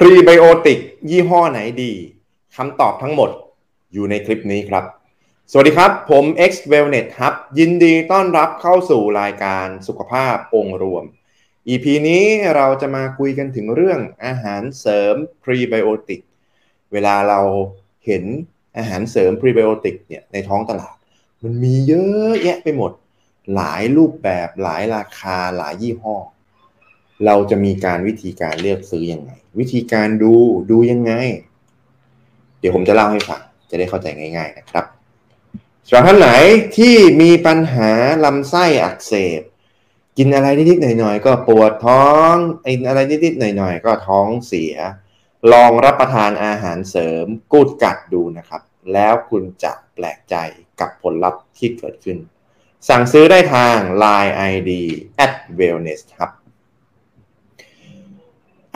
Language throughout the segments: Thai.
พรีไบโอติกยี่ห้อไหนดีคำตอบทั้งหมดอยู่ในคลิปนี้ครับ สวัสดีครับ ผม X Wellness ครับยินดีต้อนรับเข้าสู่รายการสุขภาพองค์รวม EP นี้เราจะมาคุยกันถึงเรื่องอาหารเสริมพรีไบโอติกเวลาเราเห็นอาหารเสริมพรีไบโอติกเนี่ยในท้องตลาด มันมีเยอะแยะไปหมด หลายรูปแบบหลายราคาหลายยี่ห้อ เราจะมีการวิธีการเลือกซื้ออยังไง วิธีการดูดูยังไง เดี๋ยวผมจะเล่าให้ฟังจะได้เข้าใจง่าย ๆนะครับสำหรับท่านไหนที่มีปัญหาลำไส้อักเสบ กินอะไรนิดๆหน่อยๆก็ปวดท้องไอ้อะไรนิดๆหน่อยๆก็ท้องเสีย ลองรับประทานอาหารเสริมกูดกัดดูนะครับ แล้วคุณจะแปลกใจกับผลลัพธ์ที่เกิดขึ้น สั่งซื้อได้ทาง Line ID at wellness ครับ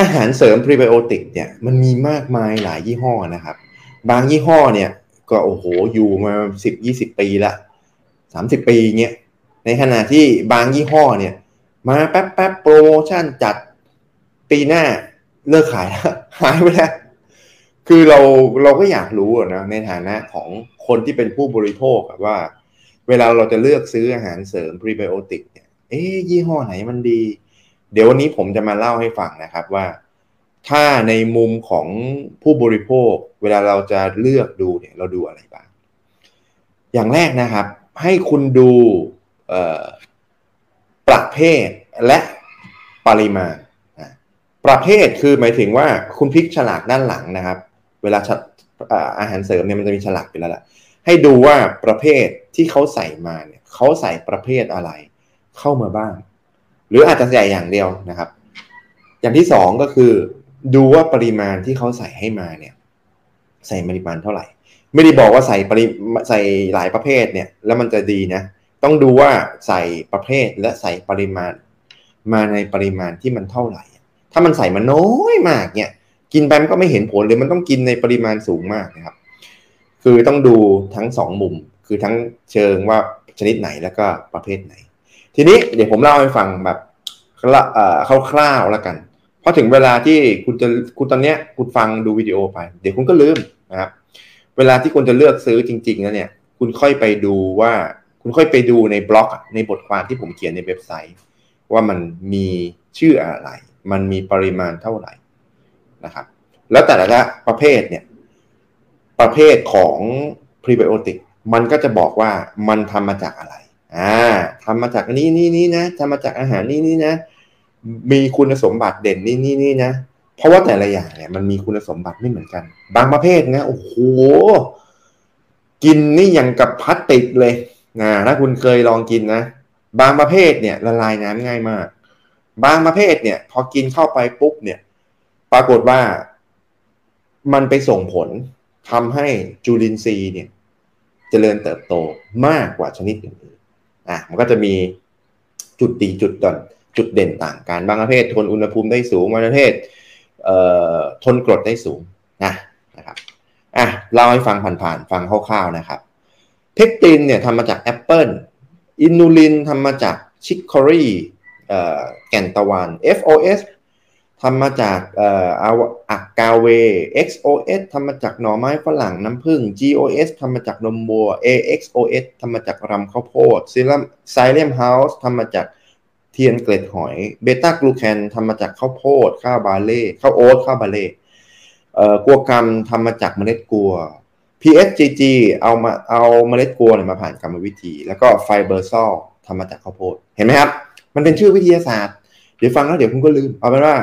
อาหารเสริมพรีไบโอติกเนี่ยมันมีมากมายหลายยี่ห้อนะครับ บางยี่ห้อเนี่ยก็โอ้โหอยู่มาสิบยี่สิบปีละสามสิบปีเงี้ยในขณะที่บางยี่ห้อเนี่ย มาแป๊บแป๊บโปรโมชั่นจัดปีหน้าเลิกขายแล้วหายไปแล้ว คือเราเราก็อยากรู้นะในฐานะของคนที่เป็นผู้บริโภคว่า เวลาเราจะเลือกซื้ออาหารเสริมพรีไบโอติกเนี่ยเอ๊ยี่ห้อไหนมันดี เดี๋ยววันนี้ผมจะมาเล่าให้ฟังนะครับว่า ถ้าในมุมของผู้บริโภค เวลาเราจะเลือกดูเนี่ยเราดูอะไรบ้าง อย่างแรกนะครับ ให้คุณดูประเภทและปริมาณประเภทคือหมายถึงว่าคุณพลิกฉลากด้านหลังนะครับ เวลาอาหารเสริมเนี่ยมันจะมีฉลากไปแล้วล่ะให้ดูว่าประเภทที่เขาใส่มาเนี่ยเขาใส่ประเภทอะไร เข้ามาบ้าง หรืออาจจะใส่อย่างเดียวนะครับ อย่างที่สองก็คือ ดูว่าปริมาณที่เขาใส่ให้มาเนี่ย ใส่ปริมาณเท่าไหร่ ไม่ได้บอกว่าใส่ปริใส่หลายประเภทเนี่ย แล้วมันจะดีนะ ต้องดูว่าใส่ประเภทและใส่ปริมาณ มาในปริมาณที่มันเท่าไหร่ ถ้ามันใส่มาน้อยมากเนี่ย กินไปมันก็ไม่เห็นผลหรือมันต้องกินในปริมาณสูงมากนะครับ คือต้องดูทั้งสองมุม คือทั้งเชิงว่าชนิดไหนแล้วก็ประเภทไหน ทีนี้เดี๋ยวผมเล่าให้ฟังแบบคร่าวๆแล้วกันเพราะถึงเวลาที่คุณจะคุณตอนเนี้ยคุณฟังดูวิดีโอไป เดี๋ยวคุณก็ลืมนะครับเวลาที่คุณจะเลือกซื้อจริงๆแล้วเนี่ย คุณค่อยไปดูว่า คุณค่อยไปดูในบล็อกในบทความที่ผมเขียนในเว็บไซต์ ว่ามันมีชื่ออะไร มันมีปริมาณเท่าไหร่นะครับ แล้วแต่ละประเภทเนี่ย ประเภทของพรีไบโอติกมันก็จะบอกว่ามันทำมาจากอะไร อ่าทำมาจากนี้นี่นี่นะทำมาจากอาหารนี่นี่นะ มีคุณสมบัติเด่นนี่นี่นี่นะ เพราะว่าแต่ละอย่างเนี่ยมันมีคุณสมบัติไม่เหมือนกัน บางประเภทนะโอ้โหกินนี่อย่างกับพลาสติกเลยนะถ้าคุณเคยลองกินนะ บางประเภทเนี่ยละลายน้ำง่ายมาก บางประเภทเนี่ย พอกินเข้าไปปุ๊บเนี่ย ปรากฏว่ามันไปส่งผลทำให้จุลินทรีย์เนี่ยจเจริญเติบโตมากกว่าชนิดอื่น อะมันก็จะมีจุดดีจุดด่อนจุดเด่นต่างกันบางประเภททนอุณหภูมิได้สูงบางประเภททนกรดได้สูงนะนะครับอะเล่าให้ฟังผ่านๆฟังคร่าวๆนะครับ เพกตินเนี่ยทำมาจากแอปเปิลอินูลินทำมาจาก chicory แก่นตะวัน FOS ทำมาจาก agave XOS ทำมาจากหน่อไม้ฝรั่งน้ำผึ้ง GOS ทำมาจากนมวัว AXOS ทำมาจากรำข้าวโพด psyllium psyllium husk ทำมาจากเทียนเกล็ดหอย เบต้ากลูแคนทำมาจากข้าวโพด ข้าวบาเล่ข้าวโอ๊ตข้าวบาเล่เอ่อกัวกรรมทำมาจากเมล็ดกัว PSGG เอามาเอาเมล็ดกัวเนี่ยมาผ่านกรรมวิธี แล้วก็ไฟเบอร์ซอลทำมาจากข้าวโพด เห็นไหมครับ มันเป็นชื่อวิทยาศาสตร์ เดี๋ยวฟังแล้วเดี๋ยวคุณก็ลืม เอาเป็นว่า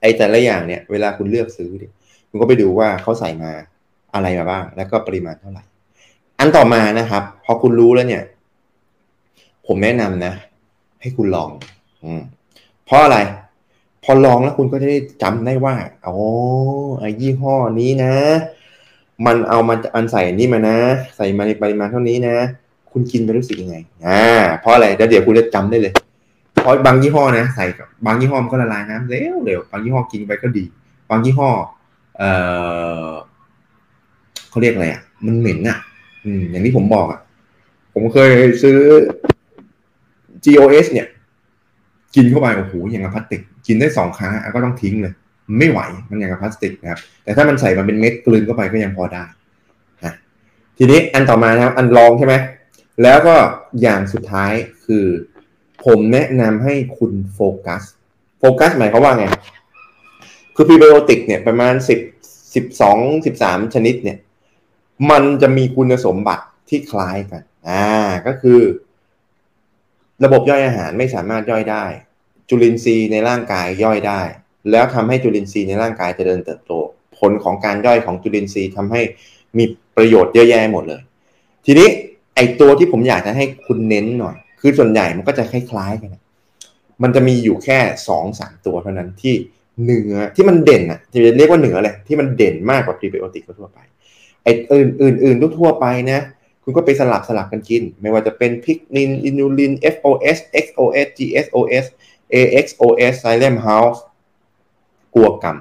ไอ้แต่ละอย่างเนี่ยเวลาคุณเลือกซื้อเนี่ยคุณก็ไปดูว่าเขาใส่มาอะไรมาบ้าง แล้วก็ปริมาณเท่าไหร่ อันต่อมานะครับ พอคุณรู้แล้วเนี่ย ผมแนะนำนะ ให้คุณลอง อืมเพราะอะไร พอลองแล้วคุณก็จะได้จำได้ว่าอ๋อไอ้ยี่ห้อนี้นะ มันเอามาอันใส่นี่มานะ ใส่มาในปริมาณเท่านี้นะ คุณกินไปรู้สึกยังไง อ่า เพราะอะไรแล้วเดี๋ยวคุณจะจำได้เลย เพราะบางยี่ห้อนะใส่กับบางยี่ห้อมันก็ละลายน้ำเร็วเร็วบางยี่ห้อกินไปก็ดี บางยี่ห้อ เออเขาเรียกอะไรอะ มันเหม็นอะ อืม อย่างที่ผมบอกอะ ผมเคยซื้อ GOS เนี่ย กินเข้าไปโอ้โหอย่างกับพลาสติก กินได้สองครั้งก็ต้องทิ้งเลยไม่ไหวมันอย่างกับพลาสติกนะครับ แต่ถ้ามันใส่มาเป็นเม็ดกลืนเข้าไปก็ยังพอได้ฮะทีนี้อันต่อมานะครับ อันรองใช่ไหมแล้วก็อย่างสุดท้ายคือ ผมแนะนำให้คุณโฟกัส โฟกัสหมายเขาว่าไง คือพรีไบโอติกเนี่ยประมาณสิบสิบสองสิบสามชนิดเนี่ย มันจะมีคุณสมบัติที่คล้ายกัน อ่า ก็คือ ระบบย่อยอาหารไม่สามารถย่อยได้ จุลินทรีย์ในร่างกายย่อยได้ แล้วทำให้จุลินทรีย์ในร่างกายเจริญเติบโต ผลของการย่อยของจุลินทรีย์ทำให้มีประโยชน์เยอะแยะหมดเลย ทีนี้ไอตัวที่ผมอยากจะให้คุณเน้นหน่อย คือส่วนใหญ่มันก็จะคล้ายๆกันมันจะมีอยู่แค่สองสามตัวเท่านั้นที่เนื้อที่มันเด่นอะจะเรียกว่าเนื้อเลยที่มันเด่นมากกว่าพรีไบโอติกทั่วไปไอ้อื่นอื่นอื่นทั่วไปนะ คุณก็ไปสลับสลับกันกิน ไม่ว่าจะเป็นพิกนินอินูลิน FOS XOS GSOS AXOS Xylem House กลัวกรรม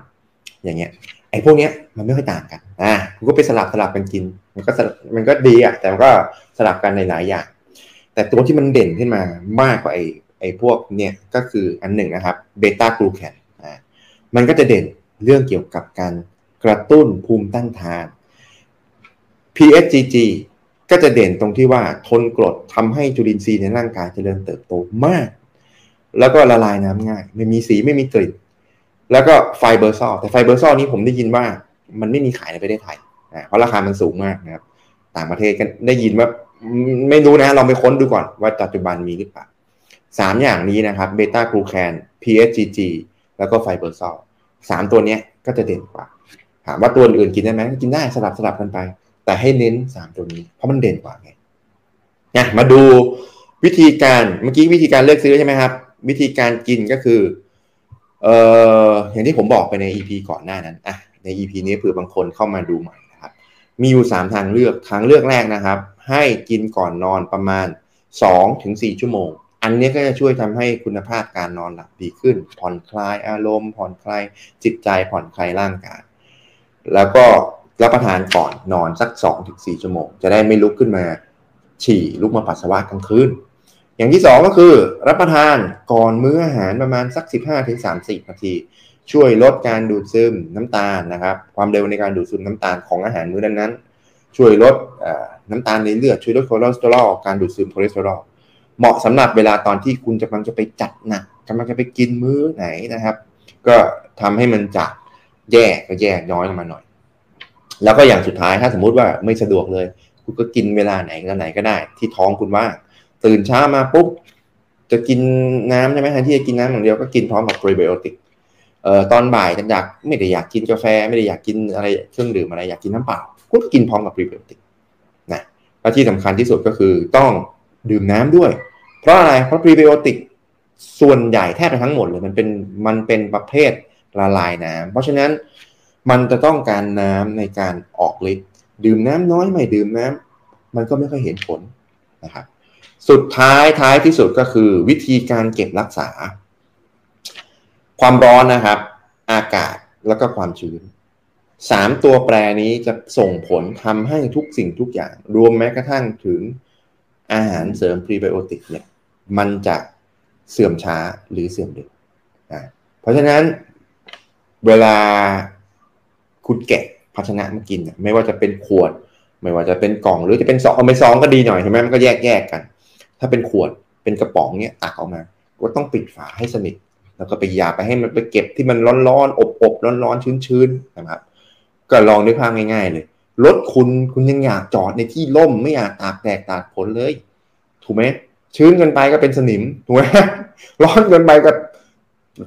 อย่างเงี้ยไอ้พวกเนี้ยมันไม่ค่อยต่างกันอ่าคุณก็ไปสลับสลับกันกิน มันก็มันก็ดีอะแต่มันก็สลับกันในหลายอย่าง แต่ตัวที่มันเด่นขึ้นมามากกว่าไอ้ไอ้พวกเนี่ยก็คืออันหนึ่งนะครับเบต้ากลูแคนอ่ามันก็จะเด่นเรื่องเกี่ยวกับการกระตุ้นภูมิต้านทาน PHGG ก็จะเด่นตรงที่ว่าทนกรดทำให้จุลินทรีย์ในร่างกายเจริญเติบโตมาก แล้วก็ละลายน้ำง่าย ไม่มีสีไม่มีกลิ่น แล้วก็ Fibersol แต่ Fibersol นี้ผมได้ยินว่ามันไม่มีขายในประเทศไทยนะเพราะราคามันสูงมากนะครับ ต่างประเทศก็ได้ยินว่า ไม่รู้นะลองไปค้นดูก่อนว่าปัจจุบันมีหรือเปล่าสามอย่างนี้นะครับเบต้ากลูแคน PSGG แล้วก็ไฟเบอร์ซอลสามตัวนี้ก็จะเด่นกว่า ถามว่าตัวอื่นกินได้ไหมกินได้สลับสลับกันไป แต่ให้เน้นสามตัวนี้ เพราะมันเด่นกว่าไงนะมาดูวิธีการเมื่อกี้วิธีการเลือกซื้อใช่ไหมครับ วิธีการกินก็คือเอ่ออย่างที่ผมบอกไปใน EP ก่อนหน้านั้นอะใน EP นี้เผื่อบางคนเข้ามาดูใหม่นะครับ มีอยู่สามทางเลือกทางเลือกแรกนะครับ ให้กินก่อนนอนประมาณสองถึงสี่ชั่วโมง อันนี้ก็จะช่วยทำให้คุณภาพการนอนหลับดีขึ้น ผ่อนคลายอารมณ์ผ่อนคลายจิตใจผ่อนคลายร่างกาย แล้วก็รับประทานก่อนนอนสัก 2-4 ชั่วโมง จะได้ไม่ลุกขึ้นมา ฉี่ลุกมาปัสสาวะกลางคืนอย่างที่ 2 ก็คือ รับประทานก่อนมื้ออาหารประมาณสัก 15-30 นาที ช่วยลดการดูดซึมน้ำตาลนะครับ ความเร็วในการดูดซึมน้ำตาลของอาหารมื้อนั้นๆ ช่วยลดน้ำตาลในเลือด ช่วยลดคอเลสเตอรอลการดูดซึมคอเลสเตอรอลเหมาะสำหรับเวลาตอนที่คุณกำลังจะไปจัดหนักกำลังจะไปกินมื้อไหนนะครับ ก็ทำให้มันจัดแย่ก็แย่น้อยลงมาหน่อย แล้วก็อย่างสุดท้ายถ้าสมมุติว่าไม่สะดวกเลย คุณก็กินเวลาไหนก็ไหนก็ได้ ที่ท้องคุณว่าตื่นเช้ามาปุ๊บจะกินน้ำใช่ไหมแทนที่จะกินน้ำอย่างเดียวก็กินพร้อมกับโปรไบโอติกเอ่อตอนบ่ายจะอยากไม่ได้อยากกินกาแฟ ไม่ได้อยากกินอะไรเครื่องดื่มอะไรอยากกินน้ำเปล่า ก็กินพร้อมกับโปรไบโอติกนะและที่สำคัญที่สุดก็คือต้องดื่มน้ำด้วย เพราะอะไรเพราะพรีไบโอติกส่วนใหญ่แทบจะทั้งหมดเลยมันเป็นมันเป็นประเภทละลายน้ำเพราะฉะนั้นมันจะต้องการน้ำในการออกฤทธิ์ดื่มน้ำน้อยไม่ดื่มน้ำมันก็ไม่ค่อยเห็นผลนะครับสุดท้ายท้ายที่สุดก็คือวิธีการเก็บรักษา ความร้อนนะครับ อากาศแล้วก็ความชื้น สามตัวแปรนี้จะส่งผลทำให้ทุกสิ่งทุกอย่าง รวมแม้กระทั่งถึงอาหารเสริมพรีไบโอติกเนี่ยมันจะเสื่อมช้าหรือเสื่อมเร็วอ่าเพราะฉะนั้นเวลาคุณแกะภาชนะมากิน ไม่ว่าจะเป็นขวด ไม่ว่าจะเป็นกล่องหรือจะเป็นซองเอาไปซองก็ดีหน่อยใช่ไหมมันก็แยกแยกกัน ถ้าเป็นขวดเป็นกระป๋องเนี่ยตักออกมาก็ต้องปิดฝาให้สนิท แล้วก็ไปยาไปให้มันไปเก็บที่มันร้อนๆอบๆร้อนๆชื้นๆนะครับ ก็ลองด้วยภาพง่ายๆเลยรถคุณคุณยังอยากจอดในที่ร่มไม่อยากตากแดดตากฝนเลย ถูกไหมชื้นเกินไปก็เป็นสนิมถูกไหมร้อนเกินไปก็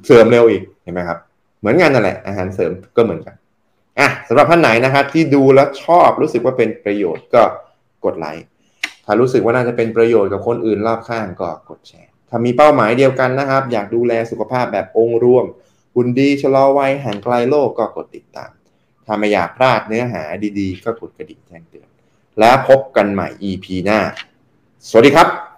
เสื่อมเร็วอีกเห็นไหมครับ เหมือนกันนั่นแหละ อาหารเสริมก็เหมือนกันอะสำหรับท่านไหนนะครับ ที่ดูแล้วชอบรู้สึกว่าเป็นประโยชน์ก็กดไลค์ถ้ารู้สึกว่าน่าจะเป็นประโยชน์กับคนอื่นรอบข้างก็กดแชร์ถ้ามีเป้าหมายเดียวกันนะครับ อยากดูแลสุขภาพแบบองค์รวมหุ่นดีชะลอวัยห่างไกลโลกก็กดติดตาม ถ้าไม่อยากพลาดเนื้อหาดีๆ ก็กดกระดิ่งแจ้งเตือน แล้วพบกันใหม่ EP หน้า สวัสดีครับ